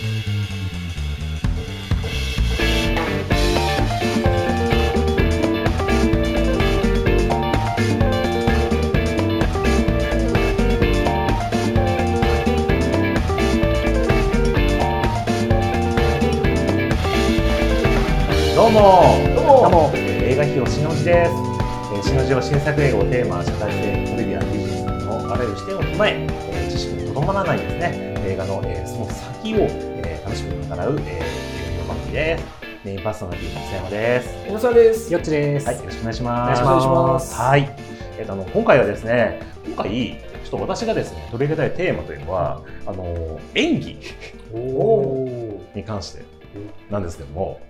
どうも。どうも。どうも。映画費をしのじです、えー、しのじは新作映画をテーマ社会性トリビア技術のあらゆる視点を踏まええー知識にとどまらないですね。映画の、えーその先を、えー楽しく語らう、えー、映画番組です。メインパーソナリティの瀬山です。小野さんです。よっちです。はいよろしくお願いします。お願いします。はい。えっ、とあの今回はですね今回ちょっと私がですね取り上げたいテーマというのはあの演技おおに関してなんですけども、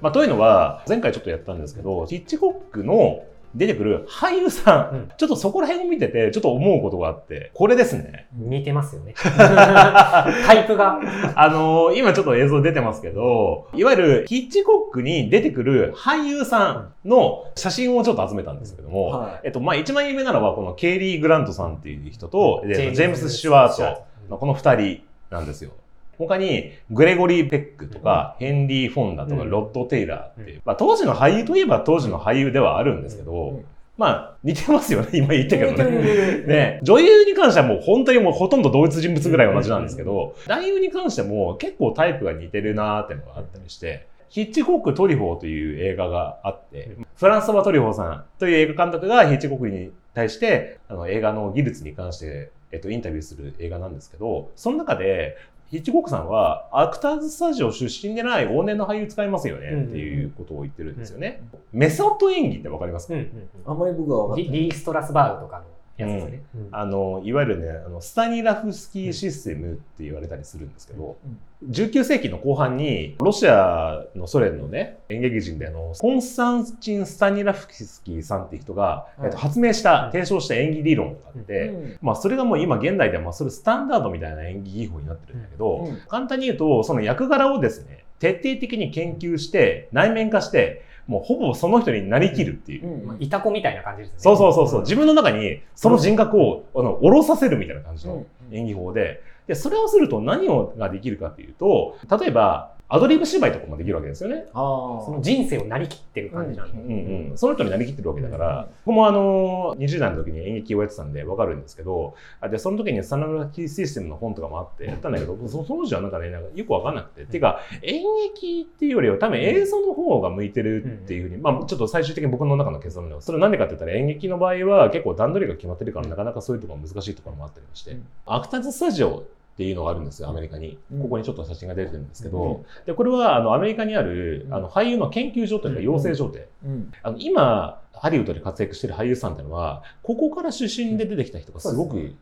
まあ、というのは前回ちょっとやったんですけどヒッチコックの出てくる俳優さん、うんちょっとそこら辺を見ててちょっと思うことがあってこれですね似てますよね。タイプが。あのー今ちょっと映像出てますけどいわゆるヒッチコックに出てくる俳優さんの写真をちょっと集めたんですけども、はえっとまあ、一番有名なのはこのケイリー・グラントさんっていう人と、ジェームス・シュワーシュワートのこの二人なんですよ。他に、グレゴリー・ペックとか、ヘンリー・フォンダとか、うん。ロッド・テイラーっていう、うまあ当時の俳優といえば当時の俳優ではあるんですけど、うん。まあ似てますよね、今言ったけどね。ね、女優に関してはもう本当にもうほとんど同一人物ぐらい同じなんですけど、男優に関しても結構タイプが似てるなーっていうのがあったりして、ヒッチコック・トリフォーという映画があって、フランソワ・トリフォーさんという映画監督がヒッチコックに対して、あの映画の技術に関して、えっと、インタビューする映画なんですけど、その中で、ヒッチコックさんは、アクターズスタジオ出身でない往年の俳優使いますよねっていうことを言ってるんですよね。メソッド演技ってわかりますか、うんうんあんまり僕は分かリリー・ストラスバーグとかのやつですね。あの、いわゆるね、あの、スタニラフスキーシステムって言われたりするんですけど、うん。19世紀の後半に、ロシアのソ連のね、演劇人であの、コンスタンチン・スタニラフスキーさんっていう人が、はい。えっと、発明したう、ん。提唱した演技理論があって、うん。まあ、それがもう今現代では、まあ、それスタンダードみたいな演技技法になってるんだけど、うん。簡単に言うと、その役柄をですね、徹底的に研究して、内面化して、もうほぼその人になりきるっていう。うんまあいたこみたいな感じですね。そうそうそうそう。自分の中にその人格を、あの、下ろさせるみたいな感じのうん演技法で、で、それをすると何をができるかっていうと、例えば、アドリブ芝居とかもできるわけですよね。その人生をなりきってる感じなんで。うんうん。その人になりきってるわけだから、うん僕もあの、20代の時に演劇をやってたんでわかるんですけど、あで、その時にスタンダードキーシステムの本とかもあってやったんだけど、そその時はなんかね、なんかよくわかんなくて。っていうか、演劇っていうよりは多分映像の方が向いてるっていうふうに、まあちょっと最終的に僕の中の結論では、それなんでかって言ったら演劇の場合は結構段取りが決まってるからなかなかそういうところ難しいところもあったりもして、うん。アクターズスタジオっていうのがあるんですよ、アメリカに。うん。ここにちょっと写真が出てるんですけど、うん。で、これはあのアメリカにあるあの俳優の研究所というかうん。養成所で、うん。あの今、ハリウッドで活躍してる俳優さんっていうのは、ここから出身で出てきた人がすごく、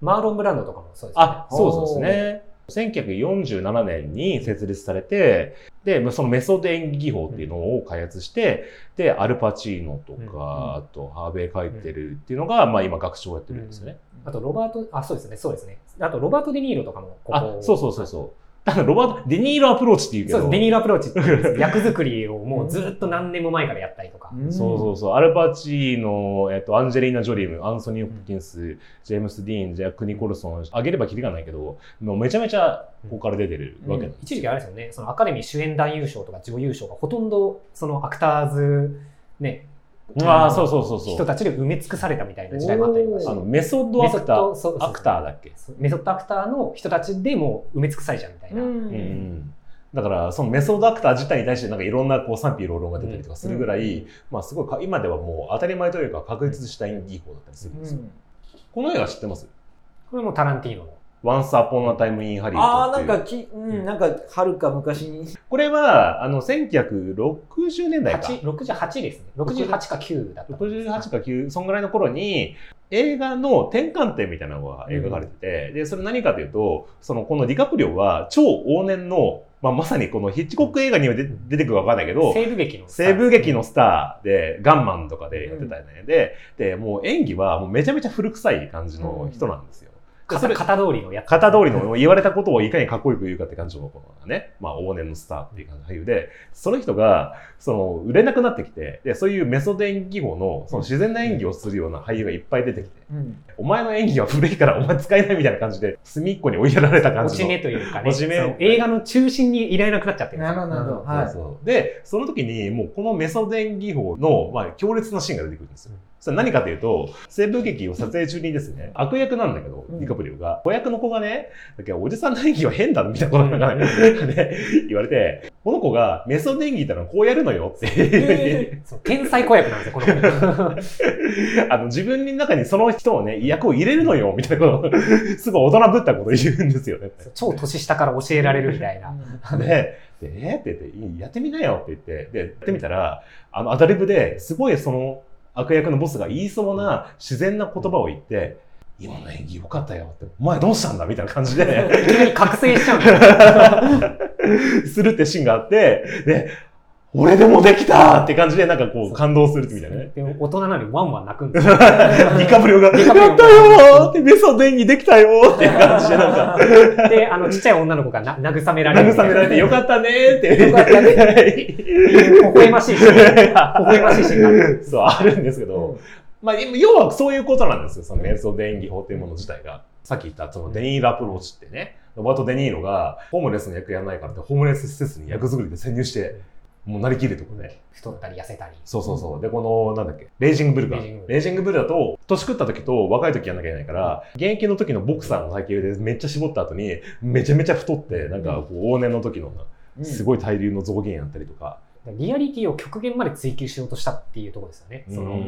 マーロン・ブランドとかもそうですね。あ、そうそうですね。1947年に設立されて、で、そのメソッド演技技法っていうのを開発して、で、アルパチーノとか、うんあと、ハーベイ・カイテルっていうのが、まあ今、学長をやってるんですよね。あと、ロバート、あ、そうですね、そうですね。あと、ロバート・デ・ニーロとかもここ。あ、そうそうそうそう。ロバート、デニーロアプローチっていうけど、そうです。デニーロアプローチって役作りをもうずっと何年も前からやったりとか。うんそうそうそう。アルパチーノ、えっと、アンジェリーナ・ジョリー、アンソニー・ホプキンス、ジェームス・ディーン、ジャック・ニコルソン、あげればきりがないけど、もうめちゃめちゃここから出てるわけなん一時期あれですよね、そのアカデミー主演男優賞とか女優賞がほとんどそのアクターズ、ね、ああ、そうそうそうそう。人たちで埋め尽くされたみたいな時代もあったりとかしてあのメソッドアクタメソッドそうー、アクターだっけ？メソッドアクターの人たちでもう埋め尽くされちゃうみたいな。うんうんだから、そのメソッドアクター自体に対してなんかいろんなこう賛否両論が出たりとかするぐらい、まあすごいか、今ではもう当たり前というか確立した演技法だったりするんですよ。この映画知ってます？これもタランティーノの。?Once Upon a Time in Hollywood ああ、っていうなんかき、うん、なんか、はるか昔に。これは、あの、1960年代か。8 68ですね。68か9だったと思います。68か9、そんぐらいの頃に、映画の転換点みたいなのが描かれてて、で、それ何かというと、その、このディカプリオは超往年の、まあ、まさにこのヒッチコック映画には出出てくるかわかんないけど、西部劇の。西部劇のスターで、ガンマンとかでやってたよね。で、で、もう演技はもうめちゃめちゃ古臭い感じの人なんですよ。でそれ型型通りのやつ。型通りの言われたことをいかにかっこよく言うかって感じのこのね、まあ往年のスターっていう感じの俳優で、その人が、その、売れなくなってきて、で、そういうメソッド演技法の、その自然な演技をするような俳優がいっぱい出てきて、うん。お前の演技は古いからお前使えないみたいな感じで、隅っこに追いやられた感じの。落ち目というかね、落ち目その映画の中心にいられなくなっちゃってる。なるほど。なるほどう。んはい。そうそうで、その時にもうこのメソデン技法の、まあ、強烈なシーンが出てくるんですよ。それは何かというと、西部劇を撮影中にですね、悪役なんだけど、うん。ディカプリオが、子役の子がね、だけどおじさんの演技は変だみたいなことなんかね、ね言われて、この子がメソデン技ってのはこうやるのよって。いうそう。天才子役なんですよ、この子。あの自分の中にその人をね、役を入れるのよみたいなことを、すごい大人ぶったことを言うんですよね。超年下から教えられるみたいな。で、でえーって言ってやってみなよって言って、で、やってみたら、あの、アドリブですごいその悪役のボスが言いそうな自然な言葉を言って、今の演技良かったよって、お前どうしたんだみたいな感じで、いきなり覚醒しちゃう。するってシーンがあって、で、俺でもできたって感じでなんかこう感動するみたいなね。でも大人なのにワンワン泣くんですよ。ディカプリオが、やったよーってメソデン技できたよーっていう感じでなんか、で、あの、ちっちゃい女の子がな慰められるみたいな。慰められてよかったねーって。よかったね ね。微笑ましいシーン。微笑ましいシーンがある。そう、あるんですけど、まあ、要はそういうことなんですよ、そのメソデン技法というもの自体が。さっき言った、そのデニールアプローチってね、ロバート・デニーロがホームレスの役やらないからって、ホームレス施設に役作りで潜入して、もうなりきるとこね。太ったり痩せたり。そうそうそう。で、この、なんだっけ、レイジングブルか。レイジングブルだと、年食った時と若い時やんなきゃいけないから、現役の時のボクサーの体型でめっちゃ絞った後に、めちゃめちゃ太って、なんかこう往年の時のすごい大流の増減やったりとか。リアリティを極限まで追求しようとしたっていうところですよね。その、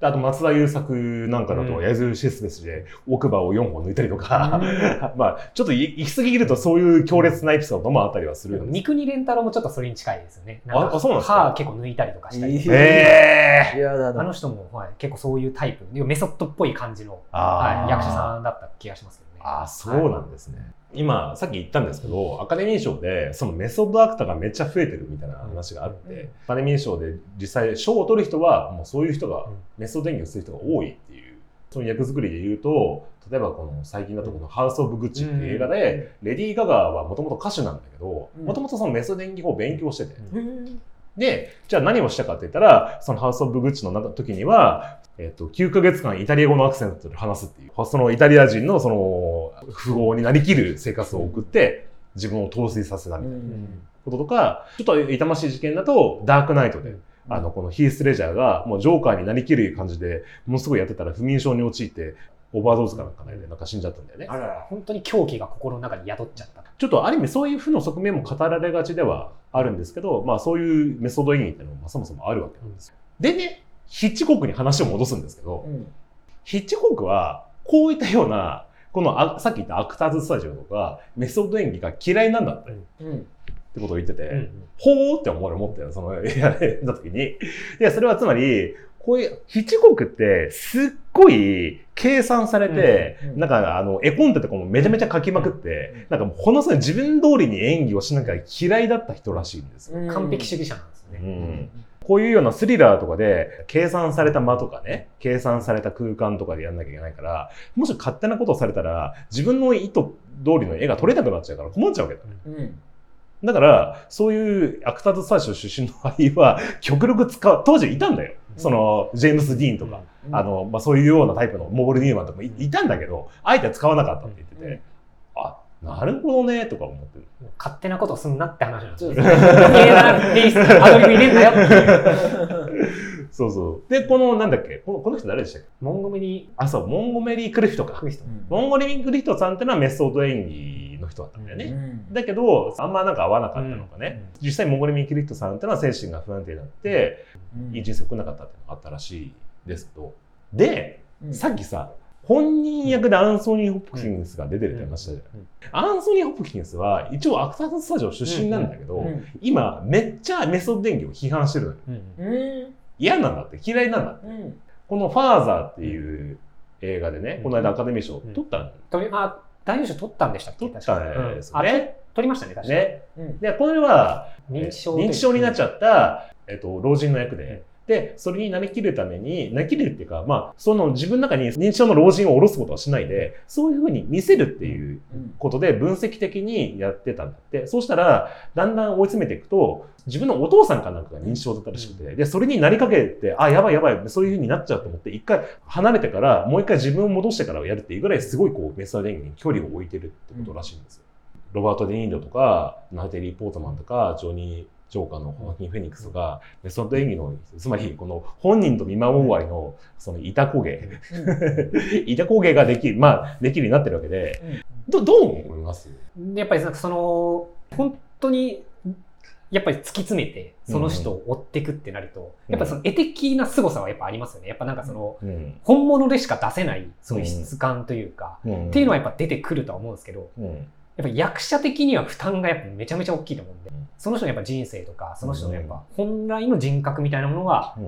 あと松田優作なんかだと、うん矢印シスベスで奥歯を4本抜いたりとか、まあ、ちょっとい行き過ぎるとそういう強烈なエピソードもあったりはするんです。連太郎もちょっとそれに近いですよね。なんかああそうなんですか？歯結構抜いたりとかしたり。ええやだな。あの人も、はい、結構そういうタイプ、メソッドっぽい感じの、はい、役者さんだった気がしますけどね。ああ、そうなんですね。今、さっき言ったんですけど、アカデミー賞で、そのメソッドアクターがめっちゃ増えてるみたいな話があって、うん。アカデミー賞で実際賞を取る人は、もうそういう人がうん、メソッド演技をする人が多いっていう、その役作りで言うと、例えばこの最近だとこのハウス・オブ・グッチっていう映画で、レディー・ガガはもともと歌手なんだけど、うん。もともとそのメソッド演技法を勉強してて、うん。で、じゃあ何をしたかって言ったら、そのハウス・オブ・グッチの中時には、えっと、9ヶ月間イタリア語のアクセントで話すっていう、そのイタリア人のその、富豪になりきる生活を送って、自分を陶酔させたみたいなこととか、ちょっと痛ましい事件だと、ダークナイトで、あの、このヒース・レジャーが、もうジョーカーになりきる感じで、ものすごいやってたら不眠症に陥って、オーバードーズかなんかね、なんか死んじゃったんだよね。あらら。本当に狂気が心の中に宿っちゃった。ちょっとある意味そういう負の側面も語られがちではあるんですけど、まあそういうメソッド演技っていうのもまあそもそもあるわけなんですよ。でね、ヒッチコックに話を戻すんですけど、うんヒッチコックはこういったような、このあさっき言ったアクターズスタジオとかメソッド演技が嫌いなんだってっうん。てことを言ってて、うんほーって思う思ったよ、その映画で見た時に。いや、それはつまり、こういう、ヒッチコックって、すっごい計算されて、うんうんなんか、あの、絵コンテとかもめちゃめちゃ書きまくって、なんかもう、ほのすごい自分通りに演技をしなきゃ嫌いだった人らしいんですよ。完璧主義者なんですようね。んこういうようなスリラーとかで、計算された間とかね、計算された空間とかでやんなきゃいけないから、もし勝手なことをされたら、自分の意図通りの絵が撮れなくなっちゃうから困っちゃうわけ。だ。うん。だから、そういうアクターズスタジオ出身の俳優は、極力使う、当時いたんだよ。その、ジェームス・ディーンとか、あの、まあ、そういうようなタイプのモール・ニューマンとかもいいたんだけど、あえて使わなかったって言ってて、うん。あ、なるほどね、とか思ってる。勝手なことすんなって話なんですよ。アドリブ入れんなよって。そうそう。で、この、なんだっけ、このこの人誰でしたっけ？モンゴメリあ、そう、モンゴメリー・クリフトかー・ク。リスト。モンゴメリー・クリフトさんってのはメソッド演技の人だったんだよね。うんだけど、あんまなんか合わなかったのかね。実際、モンゴメリー・クリフトさんってのは精神が不安定になって、いい人生送らなかったっていうのがあったらしいですけど。で、うんさっきさ、本人役でアンソニー・ホプキンスが出てるって話したじゃん。アンソニー・ホプキンスは一応アクターズスタジオ出身なんだけど、うん。今めっちゃメソッド演技を批判してるのよ。嫌なんだって、嫌いなんだって。うん。このファーザーっていう映画でね、うん。この間アカデミー賞取ったの、取りあ、大優賞取ったんでしたっけ？取ったあね。取りましたね、確かに。ね。うん。で、これは、認知症認知症になっちゃった、えっと、老人の役で、で、それになりきるために、なりきるっていうか、まあ、その自分の中に認知症の老人を下ろすことはしないで、そういうふうに見せるっていううんことで分析的にやってたんだって。そうしたら、だんだん追い詰めていくと、自分のお父さんかなんかが認知症だったらしくて、で、それになりかけて、あ、やばいやばい、そういうふうになっちゃうと思って、一回離れてから、もう一回自分を戻してからやるっていうぐらい、すごいこう、メスア電源に距離を置いてるってことらしいんですよ。ロバート・デ・ニーロとか、ナテリー・ポートマンとか、ジョニー・ジョーカーのホアキン・フェニックスとか、メソッド演技の、つまりこの本人と見守る終わりの、そのいたこげ、いたこげができる、まあ、できるようになってるわけで、どどう思います？でやっぱりその、本当に、やっぱり突き詰めて、その人を追っていくってなると、うん。やっぱりその絵的な凄さはやっぱありますよね。やっぱなんかその、うん。本物でしか出せない、そういう質感というか、うん。っていうのはやっぱ出てくるとは思うんですけど、うん。やっぱり役者的には負担がやっぱめちゃめちゃ大きいと思うんでうん、その人のやっぱ人生とか、その人のやっぱ本来の人格みたいなものが、う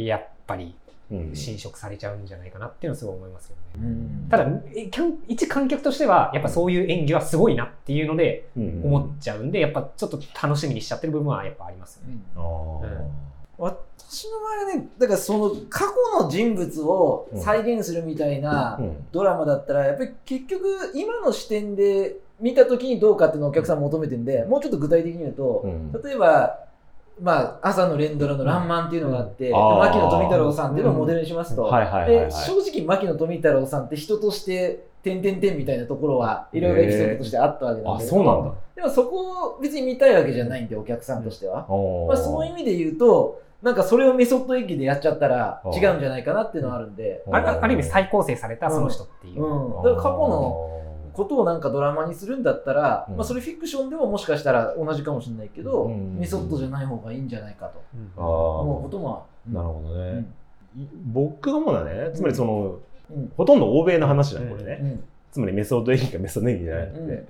ん。やっぱりうん。侵食されちゃうんじゃないかなっていうのはすごい思いますけどね。うんただ、えキャン一観客としては、やっぱそういう演技はすごいなっていうのでうん思っちゃうんで、やっぱちょっと楽しみにしちゃってる部分はやっぱありますよね。私の場合はねだからその過去の人物を再現するみたいなうんドラマだったらやっぱり結局今の視点で見た時にどうかっていうのをお客さん求めてるんでもうちょっと具体的に言うと、うん。例えばまあ、朝の連ドラの「らんまん」っていうのがあって、であー。牧野富太郎さんっていうのをモデルにしますと、正直牧野富太郎さんって人として「てんてんてん」みたいなところはいろいろエピソードとしてあったわけなんあ、でそうなんだ。でもそこを別に見たいわけじゃないんでお客さんとしては、おーまあ、その意味で言うとなんかそれをメソッド演技でやっちゃったら違うんじゃないかなっていうのはあるんで、ある意味再構成されたその人っていう。うん、だから過去のことをなんかドラマにするんだったら、うん。まあ、それフィクションでももしかしたら同じかもしれないけど、うん。メソッドじゃない方がいいんじゃないかとうん。あ思うこともあ、なるほどね。うん。僕が思うのはね、つまりその、うん。ほとんど欧米の話だね、これね。うん。つまりメソッド演技かメソッド演技じゃなくて。うん。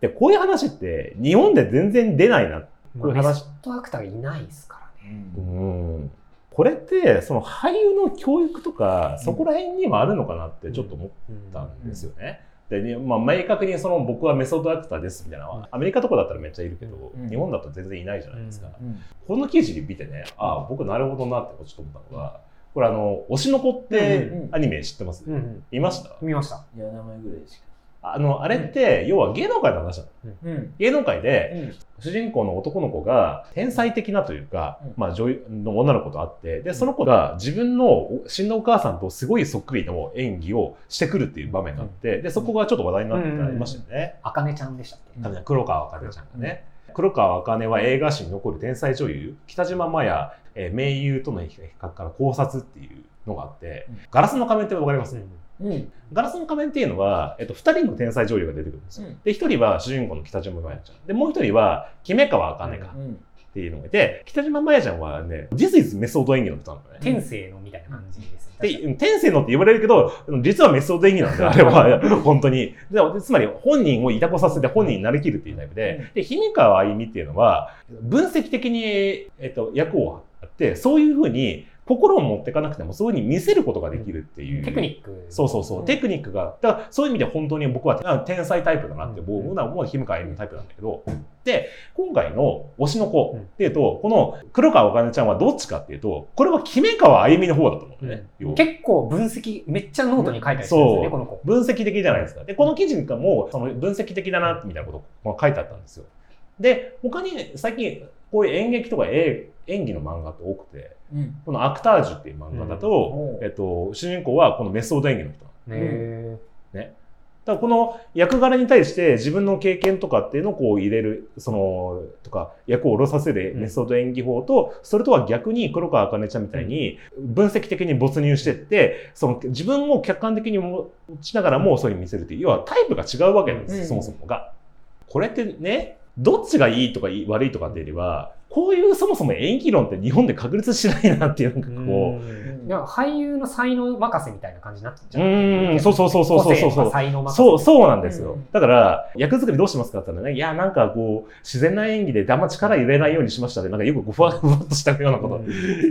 で、こういう話って日本で全然出ないな。こういうメソ話ッドアクターがいないですからね。うん。これって、その俳優の教育とか、そこら辺にもあるのかなってちょっと思ったんですよね。で、ねまあ、明確にその僕はメソッドアクターですみたいなのは、アメリカとかだったらめっちゃいるけど、うん。日本だと全然いないじゃないですか。うん。この記事見てね、ああ、僕なるほどなってちょっと思ったのが、これあの、推しの子ってアニメ知ってます、うんうん。いました？見ました。いや名前ぐらいしかあの、あれって、要は芸能界の話なの。うん。芸能界で、主人公の男の子が天才的なというか、うん。まあ女優の女の子と会って、で、その子が自分の死んだお母さんとすごいそっくりの演技をしてくるっていう場面があって、で、そこがちょっと話題になってありましたよね。あかねちゃんでしたっけ？うん。黒川茜ちゃんがね。黒川茜は映画史に残る天才女優、北島麻也、えー名優との比較から考察っていうのがあってうん、ガラスの仮面ってわかります、うんガラスの仮面っていうのは、えっと、二人の天才女優が出てくるんですよ。うんで、一人は主人公の北島麻也ちゃん。で、もう一人は、姫川茜かうんっていうのがいて、北島麻也ちゃんはね、is メソッド演技の人なのね。天性のみたいな感じですね。で、天性のって言われるけど、実はメソッド演技なんだよ、あれは。本当に。でつまり、本人をいたこさせて本人になりきるっていうタイプで、で、姫川あゆみっていうのは、分析的に、えっと、役をあって、そういうふうに、心を持っていかなくても、そういうふうに見せることができるっていう。テクニック。そうそうそう、テクニックが、だからそういう意味で本当に僕はあ天才タイプだなって思うのは、もう姫川あゆみタイプなんだけど、で、今回の推しの子っていうと、この黒川おかねちゃんはどっちかっていうと、これは姫川あゆみの方だと思うのね。結構分析、めっちゃノートに書いたりするんですよね、この子。分析的じゃないですか。で、この記事にも、その分析的だな、みたいなことが書いてあったんですよ。で、他に最近、こういう演劇とか演演技の漫画って多くて、うん。このアクタージュっていう漫画だと、うん。えっと、主人公はこのメソード演技の人。なのへだからこの役柄に対して自分の経験とかっていうのをこう入れる、その、とか役を下ろさせるメソッド演技法と、それとは逆に黒川茜ちゃんみたいに分析的に没入してって、その自分を客観的に持ちながらもそういう見せるっていう、要はタイプが違うわけなんですよ、うん。そもそもが。これってね、どっちがいいとか悪いとかっていうよりは、こういうそもそも演技論って日本で確立しないなっていう、なんかこう、うんいや俳優の才能任せみたいな感じになっちゃうってーん、そうそうそうそうそうそうそう。才能任せ。そう、そうなんですよ。うんだから、役作りどうしますかって言ったらね、いや、なんかこう、自然な演技であんま力入れないようにしましたで、なんかよくふわふわっとしたようなこと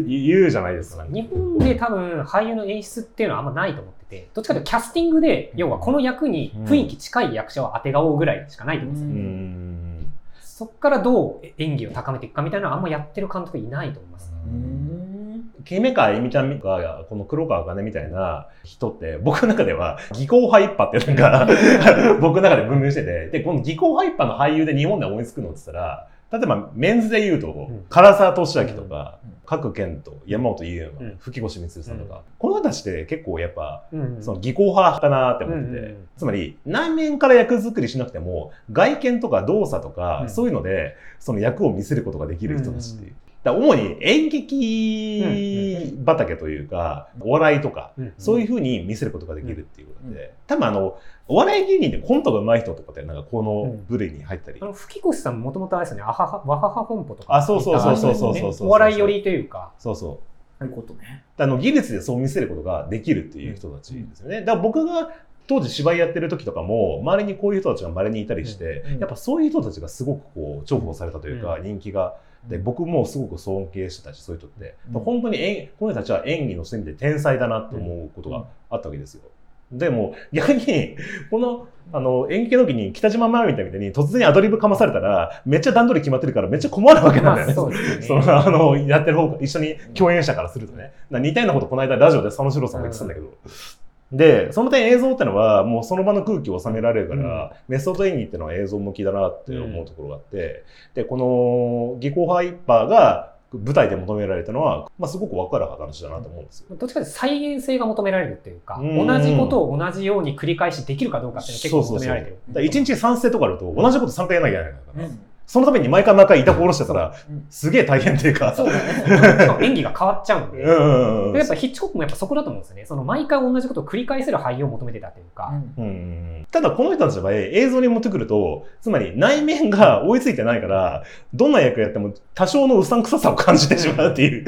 言うじゃないですか日本で多分俳優の演出っていうのはあんまないと思ってて、どっちかというとキャスティングで、要はこの役に雰囲気近い役者を当てがおうぐらいしかないと思うんですよ。そこからどう演技を高めていくかみたいなのはあんまやってる監督いないと思います。姫川えみちゃんとか、この黒川茜みたいな人って、僕の中では、技巧派一派ってなんか、僕の中で分類してて、で、この技巧派一派の俳優で日本で思いつくのって言ったら、例えばメンズで言うと、ん。唐沢俊明とかうん、角健と山本優馬、うん。吹越光さんとか、この人たちって結構やっぱ、うんその技巧派かなって思ってて、うんうんうん。つまり内面から役作りしなくても外見とか動作とか、うん。そういうのでその役を見せることができる人たちっていう。うんだ主に演劇畑というか、お笑いとか、うんそういうふうに見せることができるっていうことで、多分あの、お笑い芸人でコントが上手い人とかってなんかこの部類に入ったり。あの吹越さんもともとあれですよね、あははわはは本舗とか。あそうそうそうそうそうそうそうお笑い寄りというか。そうそう。そういうことね。あの技術でそう見せることができるっていう人たちですよね。だから僕が当時芝居やってる時とかも周りにこういう人たちが稀にいたりして、うんやっぱそういう人たちがすごくこう重宝されたというか、う人気がで僕もすごく尊敬してたしそういう人って、うん本当に演この人たちは演技の線で天才だなって思うことがあったわけですよ。でも逆にこのあの演劇の時に北島麻美みたいに突然アドリブかまされたらめっちゃ段取り決まってるからめっちゃ困るわけなんだよね。そね。その、あの、やってる方が、一緒に共演者からするとね。な似たようなことこの間ラジオで佐野史郎さんも言ってたんだけど。で、その点映像ってのは、もうその場の空気を収められるから、メソッド演技ってのは映像向きだなって思うところがあって、で、この、技巧派イッパーが舞台で求められたのは、まあ、すごくわかる話だなと思うんですよ。どっちかというと再現性が求められるっていうか、うん。同じことを同じように繰り返しできるかどうかっていうのが結構求められてる。だから一日3世とかあると、同じこと3回やらなきゃいけないから、うんそのために毎回毎回痛く下ろしてたらうん、すげえ大変っていうか。そうだね。しかも演技が変わっちゃうんで。うんやっぱヒッチコックもやっぱそこだと思うんですよね。その毎回同じことを繰り返せる俳優を求めてたというか。うんうんただこの人たちの場合映像に持ってくるとつまり内面が追いついてないからどんな役やっても多少のうさんくささを感じてしまうっていう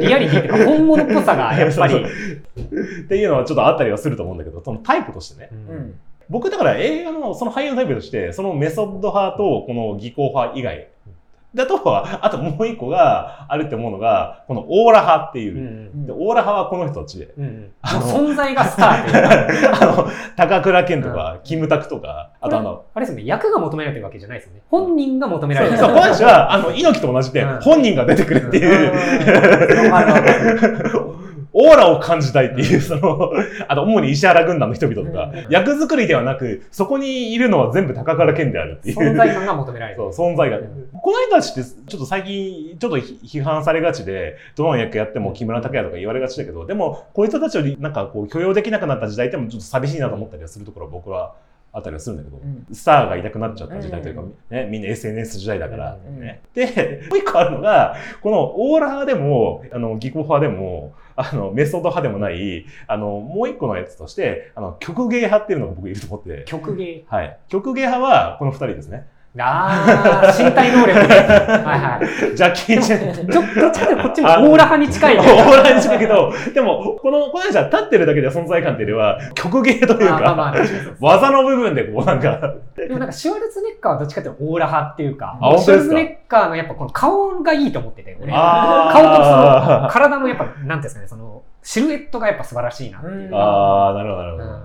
リアリティっていうか本物っぽさがやっぱり。そうっていうのはちょっとあったりはすると思うんだけどそのタイプとしてねうんうん僕だから映画のその俳優のタイプとしてそのメソッド派とこの技巧派以外。だとあともう一個があるって思うのがこのオーラ派っていう。う、んでオーラ派はこの人たちで。うん存在がスターという。か。あの高倉健とか、キムタクとかあとあのあれですよね、役が求められてるわけじゃないですよね。本人が求められてる。そう、この人は、あの、猪木と同じで、うん。本人が出てくるっていう、オーラを感じたいっていう、その、あと、主に石原軍団の人々とか。うん、役作りではなく、そこにいるのは全部高倉健であるっていう。存在感が求められてそうる。存在が、うん。この人たちって、ちょっと最近、ちょっと批判されがちで、どの役やっても木村拓哉とか言われがちだけど、でも、こういう人たちをなんかこう許容できなくなった時代ってもちょっと寂しいなと思ったりはするところは僕はあったりはするんだけど、うんスターがいなくなっちゃった時代というか、うんね、みんな SNS 時代だから、うんね。で、もう一個あるのが、このオーラ派でも、あの、技巧派でも、あの、メソッド派でもない、あの、もう一個のやつとして、あの、曲芸派っていうのが僕いると思って、曲芸。はい。曲芸派はこの二人ですね。ああ、身体能力ね。はいはい。ジャッキー・チェン。ちょっとどっちかというとこっちもオーラ派に近いオね。ーラに近いけど、でも、この、この人は立ってるだけで存在感っていうよりは、曲芸というまあまあまあ技の部分でこうなんか、でもなんかシュワルツェネッカーはどっちかというとオーラ派っていうか、シュワルツェネッカーのやっぱこの顔がいいと思ってて、俺。顔とその体のやっぱ、なんていうんですかね、その、シルエットがやっぱ素晴らしいなっていう。ああ、なるほど、なるほど。うん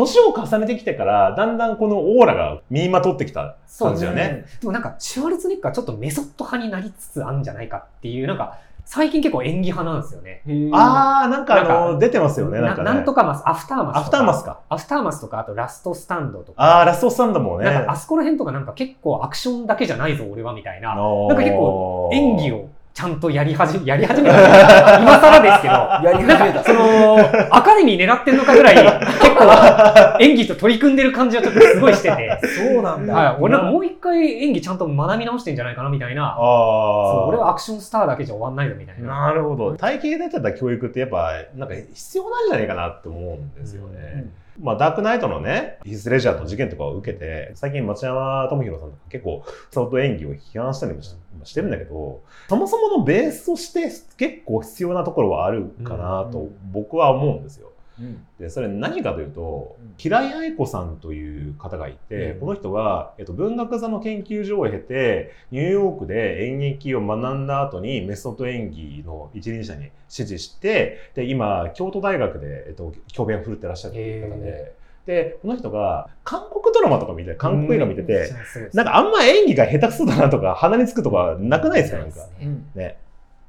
年を重ねてきてから、だんだんこのオーラが身にまとってきた感じよね。でもなんか、シュワルツェネッカーはちょっとメソッド派になりつつあるんじゃないかっていう、なんか、最近結構演技派なんですよね。ああ、なんかあの、出てますよね、なんかね。なんとかマス、アフターマスとか。アフターマスか。アフターマスとか、あとラストスタンドとか。ああ、ラストスタンドもね。なんかあそこら辺とかなんか結構アクションだけじゃないぞ、俺はみたいな。ななんか結構演技をちゃんとやり始め、やり始めた。今更ですけど。やり始めた。その、アカデミー狙ってんのかぐらい、結構演技と取り組んでる感じはちょっとすごいしてて。そうなんだ。はい、俺なんかもう一回演技ちゃんと学び直してんじゃないかなみたいな。あそうあ。俺はアクションスターだけじゃ終わんないぞみたいな。なるほど。体系立てた教育ってやっぱ、なんか必要なんじゃないかなって思うんですよね。まあ、ダークナイトのね、ヒス・レジャーの事件とかを受けて、最近町山智博さんとか結構、相当演技を批判したりもししてるんだけど、そもそものベースとして結構必要なところはあるかなと僕は思うんですよ。うん。で、それ何かというとうん、平井愛子さんという方がいて、うん。この人が、えっと、文学座の研究所を経て、ニューヨークで演劇を学んだ後にメソッド演技の一輪車に指示して、で、今、京都大学で、えっと、教鞭を振るってらっしゃる方で、で、この人が韓国ドラマとか見て、韓国映画見てて、なんかあんま演技が下手くそだなとか、鼻につくとかなくないですかなんか。うんね。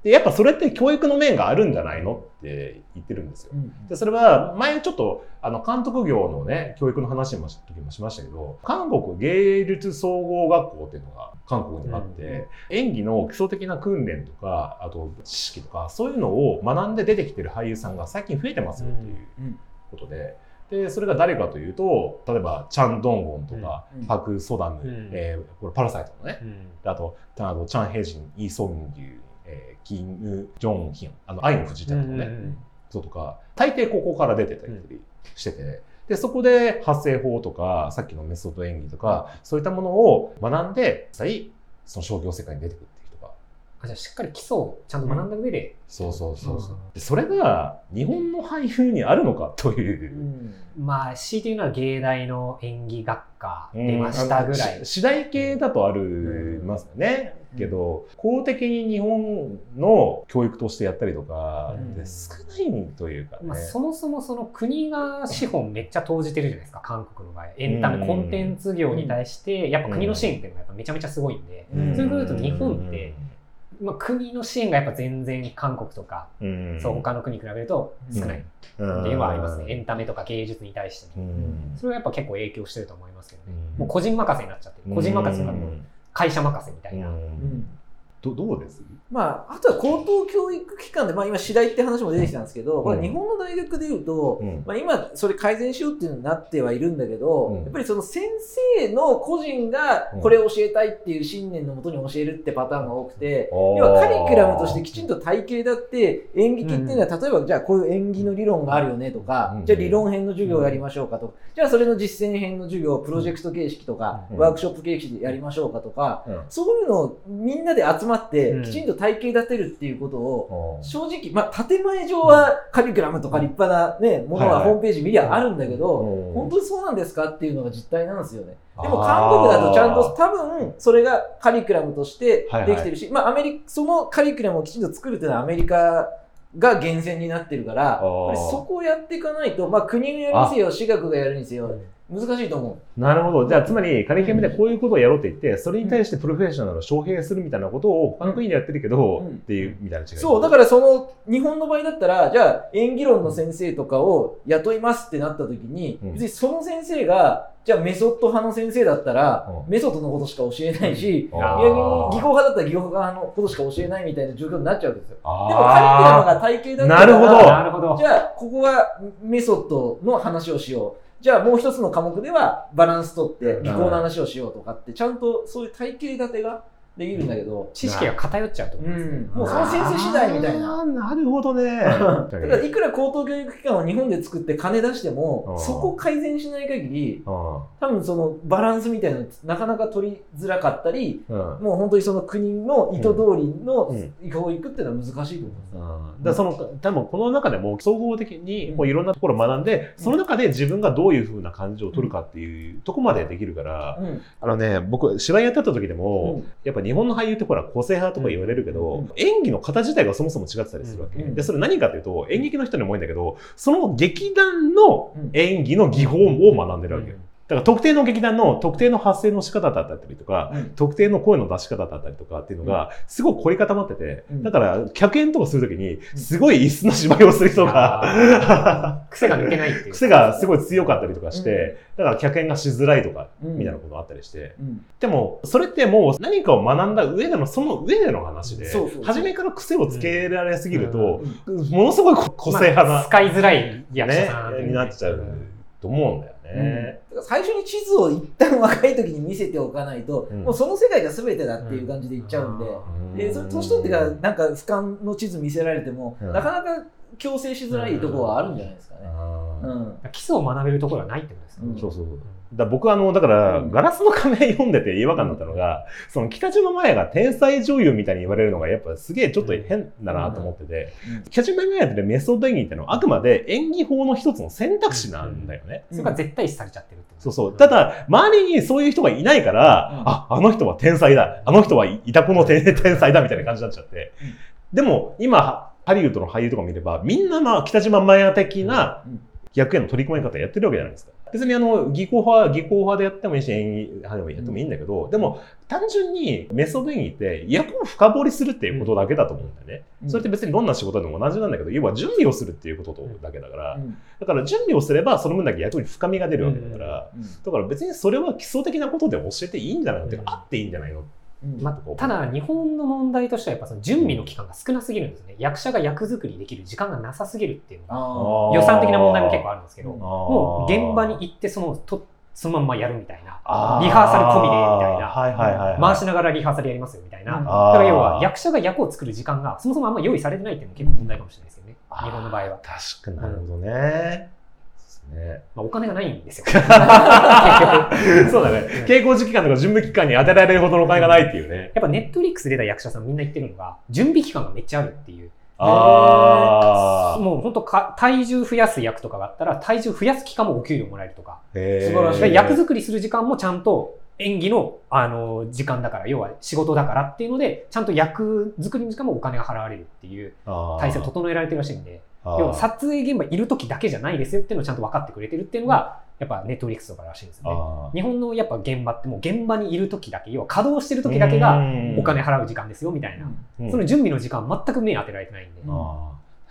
で、やっぱそれって教育の面があるんじゃないのって言ってるんですよ。で、それは前ちょっと、あの、監督業のね、教育の話も時もしましたけど、韓国芸術総合学校っていうのが韓国にあって、演技の基礎的な訓練とか、あと知識とか、そういうのを学んで出てきてる俳優さんが最近増えてますよっていううん。ことで、で、それが誰かというと、例えば、チャン・ドンゴンとか、うん。パク・ソダム、うん。えーこれパラサイトのね、うん。であと、あとチャン・ヘイジン、イ・ソンギュ、えーキム・ジョンヒョン、あの、愛の不時着のね、人とか、大抵ここから出てたりしてて、で、そこで発声法とか、さっきのメソッド演技とか、そういったものを学んで、実際、その商業世界に出てくる。あじゃあしっかり基礎をちゃんと学んだ上で、そうそうそうそう。うん。でそれが、日本の俳優にあるのかという。う。ん。まあ強いて言うのは芸大の演技学科出ましたぐらい。うん。次第系だとあるますよね。うん。けど、公的に日本の教育としてやったりとか少ないというかね。まあ、そもそもその国が資本めっちゃ投じてるじゃないですか、韓国の場合。エンタメ、うんコンテンツ業に対して、やっぱ国の支援っていうのがやっぱめちゃめちゃすごいんで、うん。そういうことだと日本って、まあ、国の支援がやっぱ全然韓国とか、うん、そう他の国に比べると少ないっていうのはありますね。エンタメとか芸術に対しても。うんそれはやっぱ結構影響してると思いますけどね。うんもう個人任せになっちゃってる。個人任せとかもう会社任せみたいな。うんうんどどうです？まあ、あとは高等教育機関で、まあ、今、次第って話も出てきたんですけど、これ日本の大学でいうと、うん。まあ、今、それ改善しようっていうのになってはいるんだけど、うん。やっぱりその先生の個人がうん。これを教えたいっていう信念のもとに教えるってパターンが多くて、要要はカリキュラムとしてきちんと体系だって演劇っていうのは、例えばじゃあこういう演技の理論があるよねとか、うん。じゃあ理論編の授業をやりましょうかとか、じゃあそれの実践編の授業をプロジェクト形式とか、うん。ワークショップ形式でやりましょうかとか、うん。そういうのをみんなで集まってうん。きちんと体系立てるっていうことを、うん。正直、まあ、建前上はカリキュラムとか立派な、ね、ものはホームページ見りゃあるんだけど、うん。本当にそうなんですかっていうのが実態なんですよね。でも韓国だとちゃんと多分それがカリキュラムとしてできてるし、まあアメリそのカリキュラムをきちんと作るっていうのはアメリカが源泉になってるから、そこをやっていかないと、まあ国がやるにせよ、私学がやるにせよ、難しいと思なるほど。じゃあ、つまり、カリキュラムでこういうことをやろうって言って、それに対してプロフェッショナルを招聘するみたいなことを他の国でやってるけど、うんっていう、みたいな違い。う。そう、だからその日本の場合だったら、じゃあ演技論の先生とかを雇いますってなった時に、うん別にその先生が、じゃあメソッド派の先生だったら、うんメソッドのことしか教えないし、あー逆に技法派だったら技法派のことしか教えないみたいな状況になっちゃうんですよ。でもカリキュラムが体系だったら、なるほどなるほど。じゃあ、ここはメソッドの話をしよう。じゃあ、もう一つの科目ではバランスとって技巧の話をしようとかって、ちゃんとそういう体系立てができるんだけど、知識が偏っちゃうってこうとですね。ん、もうその先生次第みたいな。なるほどね。だから、いくら高等教育機関を日本で作って金出してうも、ん。そこを改善しない限り、うん。多分そのバランスみたいなのなかなか取りづらかったり、うん。もう本当にその国の意図通りのうん。教育っていうのは難しいと思います。だからその多分この中でも総合的にこういろんなところを学んで、その中で自分がどういうふうな感情を取るかっていうとこまでできるから、うん。あのね僕芝居やってた時でも、うん。やっぱ日本の俳優ってほら個性派とか言われるけど、うん演技の型自体がそもそも違ってたりするわけ、うんでそれ何かっていうと演劇の人にも多いんだけどその劇団のうん。演技の技法を学んでるわけよ、だから特定の劇団の特定の発声の仕方だったりとか、うん。特定の声の出し方だったりとかっていうのがすごく凝り固まってて、うん。だから客演とかするときにすごい椅子の芝居をする人が、癖が抜けないっていう。癖がすごい強かったりとかして、だから客演がしづらいとかうんみたいなことがあったりして、うん。でもそれってもう何かを学んだ上でのその上での話で初めから癖をつけられすぎると、うん。ものすごい個性派な、まあ使いづらい役者さん、ね、になっちゃうと思うんだよね。だから最初に地図を一旦若い時に見せておかないと、うんもうその世界が全てだっていう感じでいっちゃうんで、うんでそれ年取ってからなんか俯瞰の地図見せられても、うんなかなか強制しづらいところはあるんじゃないですかね。うん基礎を学べるところはないってことですね。うんそうそうそう。だ僕はあの、だから、うんガラスの仮面読んでて違和感だったのが、その北島麻也が天才女優みたいに言われるのがやっぱすげえちょっと変だなと思ってて、北島麻也ってメソッド演技ってのはあくまで演技法の一つの選択肢なんだよね。それが絶対視されちゃってるってそうそう。た、だ、周りにそういう人がいないから、うんあ、あの人は天才だ。あの人はいたこの天 天才だみたいな感じになっちゃって。でも、今、ハリウッドの俳優とか見れば、みんなまあ、北島麻也的なうん役への取り組み方やってるわけじゃないですか。別にあの、技巧派、技巧派でやってもいいし、演技派でもやってもいいんだけど、でも、単純にメソッド演技って役を深掘りするっていうことだけだと思うんだよね。うん。それって別にどんな仕事でも同じなんだけど、要は準備をするっていうことだけだから、うん。だから準備をすればその分だけ役に深みが出るわけだから、うん。だから別にそれは基礎的なことで教えていいんじゃないのってあっていいんじゃないのうんまあ、ただ日本の問題としてはやっぱその準備の期間が少なすぎるんですね。役者が役作りできる時間がなさすぎるっていうのがあ予算的な問題も結構あるんですけど、うんもう現場に行ってそのとそのまんまやるみたいな、リハーサル込みでみたいなはいはいはい、はい。回しながらリハーサルやりますよみたいな。うんだから要は役者が役を作る時間がそもそもあんま用意されてないっていうのも結構問題かもしれないですよね。日本の場合は。確かになるほどね。ですね。まあ、お金がないんですよ。そうだね。稽古時期間とか準備期間に当てられるほどのお金がないっていうね。やっぱネットフリックス出た役者さんみんな言ってるのが、準備期間がめっちゃあるっていう。ああ。もう本当か体重増やす役とかがあったら、体重増やす期間もお給料もらえるとか。素晴らしいで役作りする時間もちゃんと演技のあの時間だから、要は仕事だからっていうので、ちゃんと役作りの時間もお金が払われるっていう体制を整えられてるらしいんで、要は撮影現場いる時だけじゃないですよっていうのをちゃんと分かってくれてるっていうのが、やっぱネットフリックスとからしいんですよね。日本のやっぱ現場ってもう現場にいる時だけ、要は稼働してる時だけがお金払う時間ですよみたいな。うん。その準備の時間全く目当てられてないんで。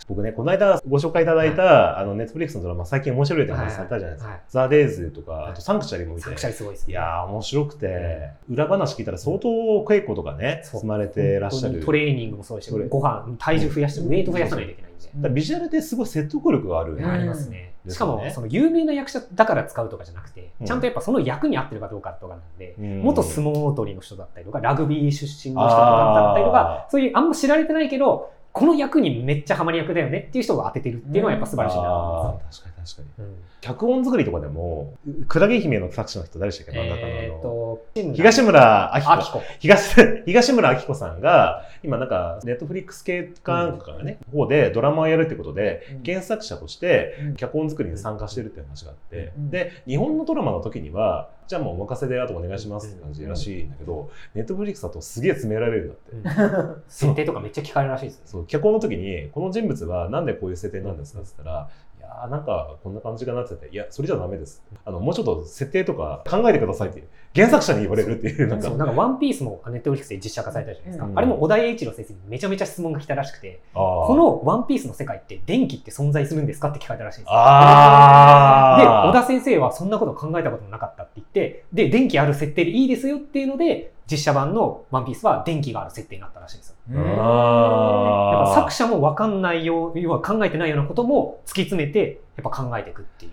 僕ね、この間ご紹介いただいた、あの、ネットフリックスのドラマ、最近面白いって話されたじゃないですか。はい。ザ・デイズとか、はい。あとサンクチュアリも見て。作者すごいですね。いやー、面白くて、裏話聞いたら相当稽古とかね、積まれてらっしゃる。トレーニングもそうですし、ご飯、体重増やして、ウェイト増やさないといけないだからビジュアルですごい説得力がある。ん。ありますね。うんしかもですよね、その有名な役者だから使うとかじゃなくて、うん。ちゃんとやっぱその役に合ってるかどうかとかなんで、うん。元相撲取りの人だったりとか、ラグビー出身の人とかだったりとかあ、そういうあんま知られてないけど、この役にめっちゃハマり役だよねっていう人が当ててるっていうのはやっぱ素晴らしいなと思います。確かに。うん。脚本作りとかでも、クラゲ姫の作者の人誰でしたっけ？漫画家のえーっと、東村明子。あきこ。東 東村明子さんが、今なんか、ネットフリックス系かからね、方でドラマをやるってことで、うん。原作者としてうん。脚本作りに参加してるっていう話があって、うん。で、日本のドラマの時には、じゃあもうお任せであとお願いしますって感じらしいんだけど、ネットフリックスだとすげえ詰められるんだって。設定とかめっちゃ聞かれるらしいですね。そう、脚本の時に、この人物はなんでこういう設定なんですかって言ったら、いやーなんかこんな感じかなって言って、いや、それじゃダメです。あの、もうちょっと設定とか考えてくださいって、原作者に言われるっていう、なんかそう、なんかワンピースもネットフリックスで実写化されたじゃないですか。うんあれも小田栄一郎先生にめちゃめちゃ質問が来たらしくて、ここのワンピースの世界って電気って存在するんですかって聞かれたらしいんですよ。で、あ小田先生はそんなこと考えたこともなかったって言って、で、電気ある設定でいいですよっていうので、実写版のワンピースは電気がある設定になったらしいんですよ。作者も分かんないよう、要は考えてないようなことも突き詰めて、やっぱ考えていくっていう。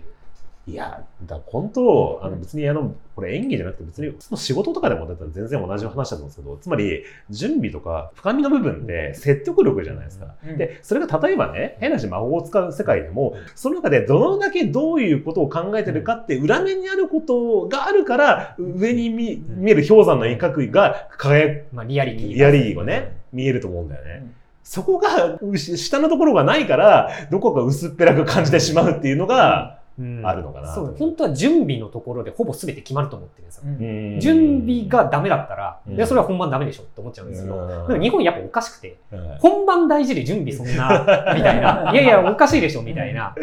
いや、だ本当、あの別にあの、これ演技じゃなくて別にその仕事とかでもだったら全然同じ話だと思うんですけど、つまり準備とか深みの部分で説得力じゃないですか。うん。で、それが例えばね、変な話魔法を使う世界でも、その中でどのだけどういうことを考えてるかって裏面にあることがあるから、上に見見える氷山の一角が輝く、まあ、リアリティ。リアリティがね、見えると思うんだよね。うん。そこが、下のところがないから、どこか薄っぺらく感じてしまうっていうのが、うんあるのかなそう、本当は準備のところでほぼ全て決まると思ってるんですよ。うん。準備がダメだったら、うん。いや、それは本番ダメでしょって思っちゃうんですけど、うん。日本やっぱおかしくて、うん。本番大事で準備そんな、みたいな、いやいや、おかしいでしょみたいな、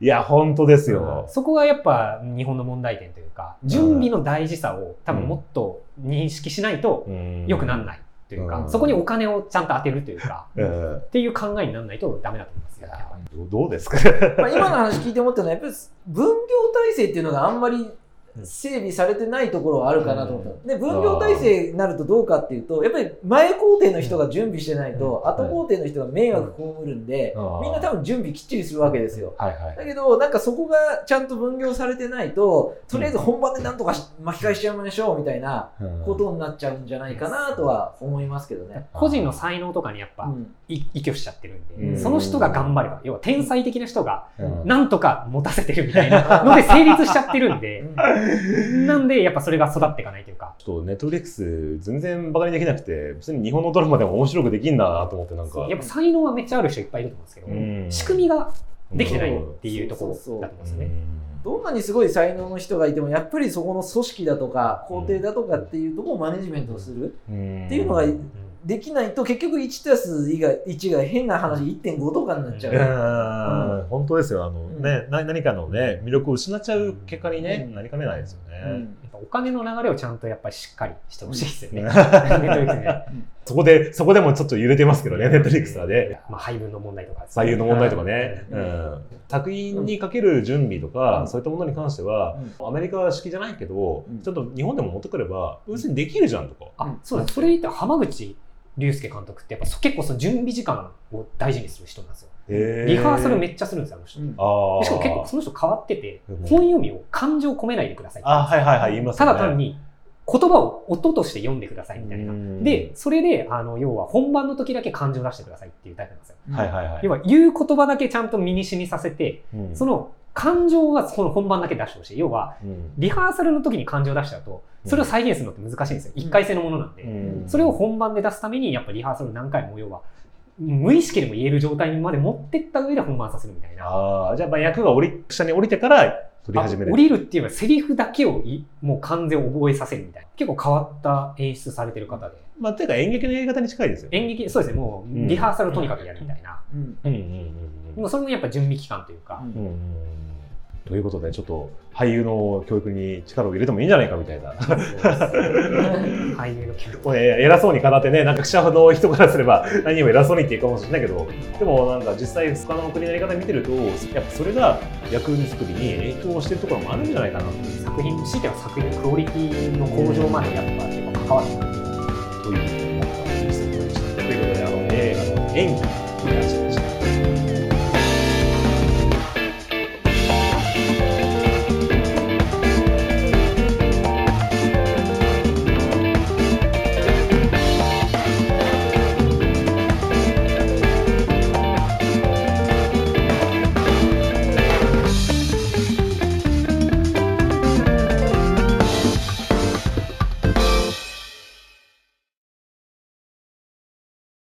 いや、本当ですよ。そこがやっぱ日本の問題点というか、準備の大事さを多分もっと認識しないと良くならないというか、うんそこにお金をちゃんと当てるというか、う んっていう考えにならないとダメだと思いますよ。どうですか？まあ今の話聞いて思ったのは、やっぱり分業体制っていうのがあんまり整備されてないところはあるかなと思った。で、分業体制になるとどうかっていうと、やっぱり前工程の人が準備してないと、うん。後工程の人が迷惑被るんでう、ん。みんな多分準備きっちりするわけですよ。はいはいだけど、なんかそこがちゃんと分業されてないと、とりあえず本番でなんとかし巻き返しちゃいましょうみたいなことになっちゃうんじゃないかなとは思いますけどね。個人の才能とかにやっぱ依拠しちゃってるんで、うん。その人が頑張れば、要は天才的な人がうん。なんとか持たせてるみたいなので成立しちゃってるんで、なんでやっぱそれが育っていかないというか、ちょっとネットフリックス全然バカにできなくて、別に日本のドラマでも面白くできんだなと思ってなんか。やっぱ才能はめっちゃある人いっぱいいると思うんですけど、うん。仕組みができてないっていうところだと思うんですよね。どんなにすごい才能の人がいても、やっぱりそこの組織だとか、工程だとかっていうところをマネジメントするっっていうのができないと結局1たす以外1が変な話1.5とかになっちゃう。うん、本当ですよ。あの、うんね、な何かのね、魅力を失っちゃう結果にね、うんなりかねないですよね。うんやっぱお金の流れをちゃんとやっぱりしっかりしてほしいですよね。うんネットフリックスねそこで、そこでもちょっと揺れてますけどね、ネットフリックスはね。まあ配分の問題とか。採用の問題とかね、ううんん、作品にかける準備とか、うんそういったものに関しては、アメリカ式じゃないけど、うんちょっと日本でも持ってくれば、別にできるじゃんとか。あ、そうだ。それで言ったら浜口竜介監督ってやっぱそ結構その準備時間を大事にする人なんですよ。リハーサルめっっちゃするんですよ、あの人。うしかも結構その人変わっててうん、本読みを感情込めないでくださいって言うんあ、はいはいはい、言いますね。だ単に言葉を音として読んでくださいみたいな。うんで、それで、あの、要は本番の時だけ感情を出してくださいっていうタイプなんですよ。はいはいはい。要は言う言葉だけちゃんと身に染みさせて、うんその感情はその本番だけ出してほしい。要は、うんリハーサルの時に感情を出しちゃうと、それを再現するのって難しいんですよ。一回性のものなんで。うんそれを本番で出すために、やっぱリハーサル何回も要は、無意識でも言える状態にまで持ってった上で本番させるみたいな。ああ、じゃあまあ役が降り、下に降りてから撮り始める。あ降りるっていうのはセリフだけをいもう完全覚えさせるみたいな。結構変わった演出されてる方で。まあ、ていうか演劇のやり方に近いですよ。ね。演劇、そうですね、もうリハーサルをとにかくやるみたいな。うん。うん。うん。うん。うん。もうそれもやっぱ準備期間というか、うんうん。うん。うんということで、ちょっと俳優の教育に力を入れてもいいんじゃないかみたいな。俳優の教育。偉そうに語ってね、なんか記者の人からすれば何を偉そうにって言うかもしれないけど、でもなんか実際他の国のやり方見てると、やっぱそれが役作りに影響してるところもあるんじゃないかな作品、強いては作品のクオリティの向上までやっぱ結構関わってくる。という、ということでした。ということで、あの、映画の演技